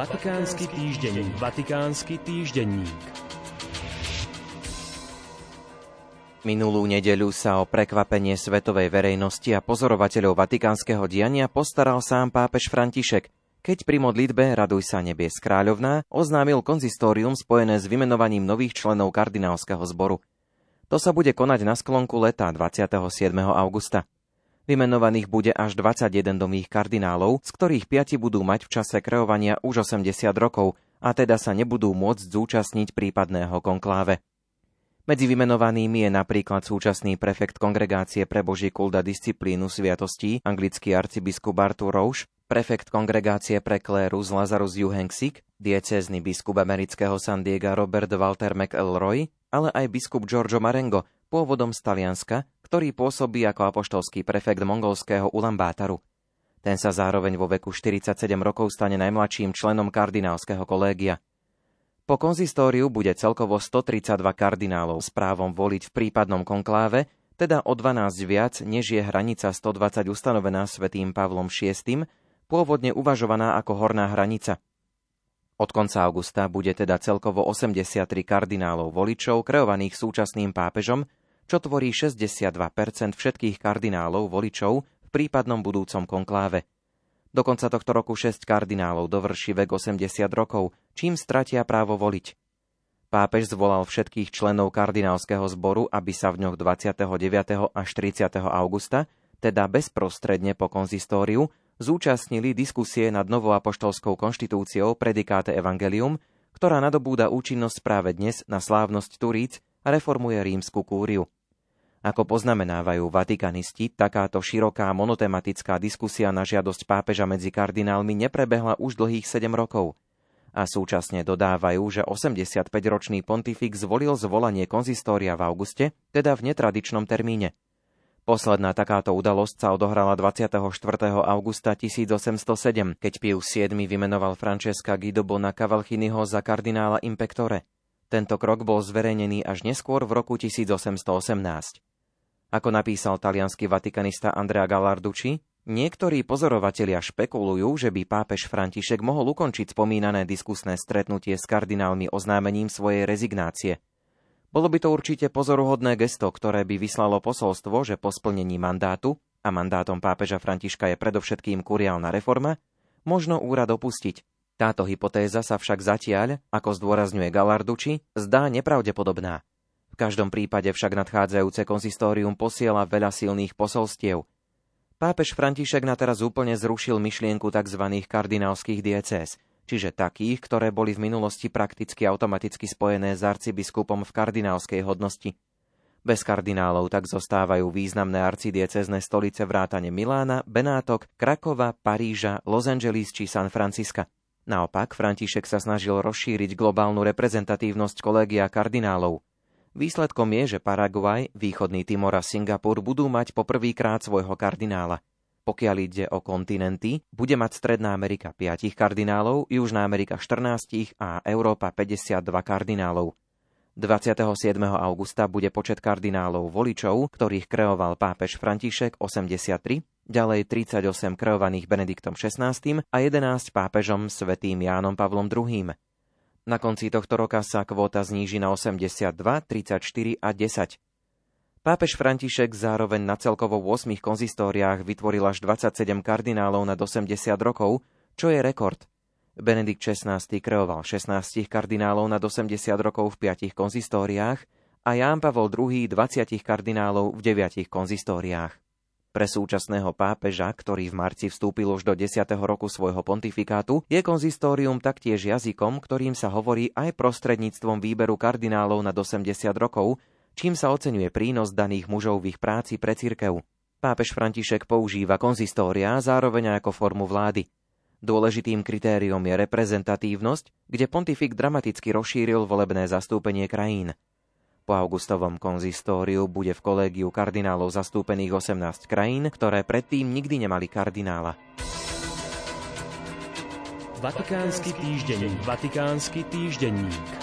Vatikánsky týždenník. Vatikánsky týždenník. Minulú nedeľu sa o prekvapenie svetovej verejnosti a pozorovateľov vatikánskeho diania postaral sám pápež František, keď pri modlitbe Raduj sa nebies kráľovná oznámil konzistórium spojené s vymenovaním nových členov kardinálskeho zboru. To sa bude konať na sklonku leta 27. augusta. Vymenovaných bude až 21 domých kardinálov, z ktorých 5 budú mať v čase kreovania už 80 rokov a teda sa nebudú môcť zúčastniť prípadného konkláve. Medzi vymenovanými je napríklad súčasný prefekt Kongregácie pre Boží kult a disciplínu sviatostí, anglický arcibiskup Arthur Roche, prefekt Kongregácie pre klérus Lazarus Juhenksik, diecézny biskup amerického San Diego Robert Walter McElroy, ale aj biskup Giorgio Marengo, pôvodom z Talianska, ktorý pôsobí ako apoštolský prefekt mongolského Ulambátaru. Ten sa zároveň vo veku 47 rokov stane najmladším členom kardinálskeho kolégia. Po konzistóriu bude celkovo 132 kardinálov s právom voliť v prípadnom konkláve, teda o 12 viac, než je hranica 120 ustanovená svätým Pavlom VI, pôvodne uvažovaná ako horná hranica. Od konca augusta bude teda celkovo 83 kardinálov voličov kreovaných súčasným pápežom, čo tvorí 62% všetkých kardinálov voličov v prípadnom budúcom konkláve. Do konca tohto roku 6 kardinálov dovrší vek 80 rokov, čím stratia právo voliť. Pápež zvolal všetkých členov kardinálskeho zboru, aby sa v ňoch 29. až 30. augusta, teda bezprostredne po konzistóriu, zúčastnili diskusie nad novou apoštolskou konštitúciou Predikáte Evangelium, ktorá nadobúda účinnosť práve dnes na slávnosť Turíc a reformuje rímsku kúriu. Ako poznamenávajú vatikanisti, takáto široká monotematická diskusia na žiadosť pápeža medzi kardinálmi neprebehla už dlhých 7 rokov. A súčasne dodávajú, že 85-ročný pontifik zvolil zvolanie konzistória v auguste, teda v netradičnom termíne. Posledná takáto udalosť sa odohrala 24. augusta 1807, keď Pius VII vymenoval Francesca Guidobona Cavalchiniho za kardinála Impektore. Tento krok bol zverejnený až neskôr v roku 1818. Ako napísal talianský vatikanista Andrea Gallarducci, niektorí pozorovatelia špekulujú, že by pápež František mohol ukončiť spomínané diskusné stretnutie s kardinálmi oznámením svojej rezignácie. Bolo by to určite pozoruhodné gesto, ktoré by vyslalo posolstvo, že po splnení mandátu, a mandátom pápeža Františka je predovšetkým kuriálna reforma, možno úrad opustiť. Táto hypotéza sa však zatiaľ, ako zdôrazňuje Galarduči, zdá nepravdepodobná každom prípade však nadchádzajúce konzistórium posiela veľa silných posolstiev. Pápež František na teraz úplne zrušil myšlienku tzv. kardinálskych diecéz, čiže takých, ktoré boli v minulosti prakticky automaticky spojené s arcibiskupom v kardinálskej hodnosti. Bez kardinálov tak zostávajú významné arcidiecezne stolice vrátane Milána, Benátok, Krakova, Paríža, Los Angeles či San Francisca. Naopak, František sa snažil rozšíriť globálnu reprezentatívnosť kolégia kardinálov – Výsledkom je, že Paraguaj, Východný Timor a Singapur budú mať poprvýkrát svojho kardinála. Pokiaľ ide o kontinenty, bude mať Stredná Amerika 5 kardinálov, Južná Amerika 14 a Európa 52 kardinálov. 27. augusta bude počet kardinálov voličov, ktorých kreoval pápež František 83, ďalej 38 kreovaných Benediktom XVI a 11 pápežom svätým Jánom Pavlom II. Na konci tohto roka sa kvóta zníži na 82, 34 a 10. Pápež František zároveň na celkovo 8 konzistóriách vytvoril až 27 kardinálov nad 80 rokov, čo je rekord. Benedikt XVI kreoval 16 kardinálov nad 80 rokov v 5 konzistóriách a Ján Pavol II 20 kardinálov v 9 konzistóriách. Pre súčasného pápeža, ktorý v marci vstúpil už do 10. roku svojho pontifikátu, je konzistórium taktiež jazykom, ktorým sa hovorí aj prostredníctvom výberu kardinálov na 80 rokov, čím sa oceňuje prínos daných mužov v ich práci pre cirkev. Pápež František používa konzistória zároveň ako formu vlády. Dôležitým kritériom je reprezentatívnosť, kde pontifik dramaticky rozšíril volebné zastúpenie krajín. Po augustovom konzistóriu bude v kolégiu kardinálov zastúpených 18 krajín, ktoré predtým nikdy nemali kardinála. Vatikánsky týždenník. Vatikánsky týždenník.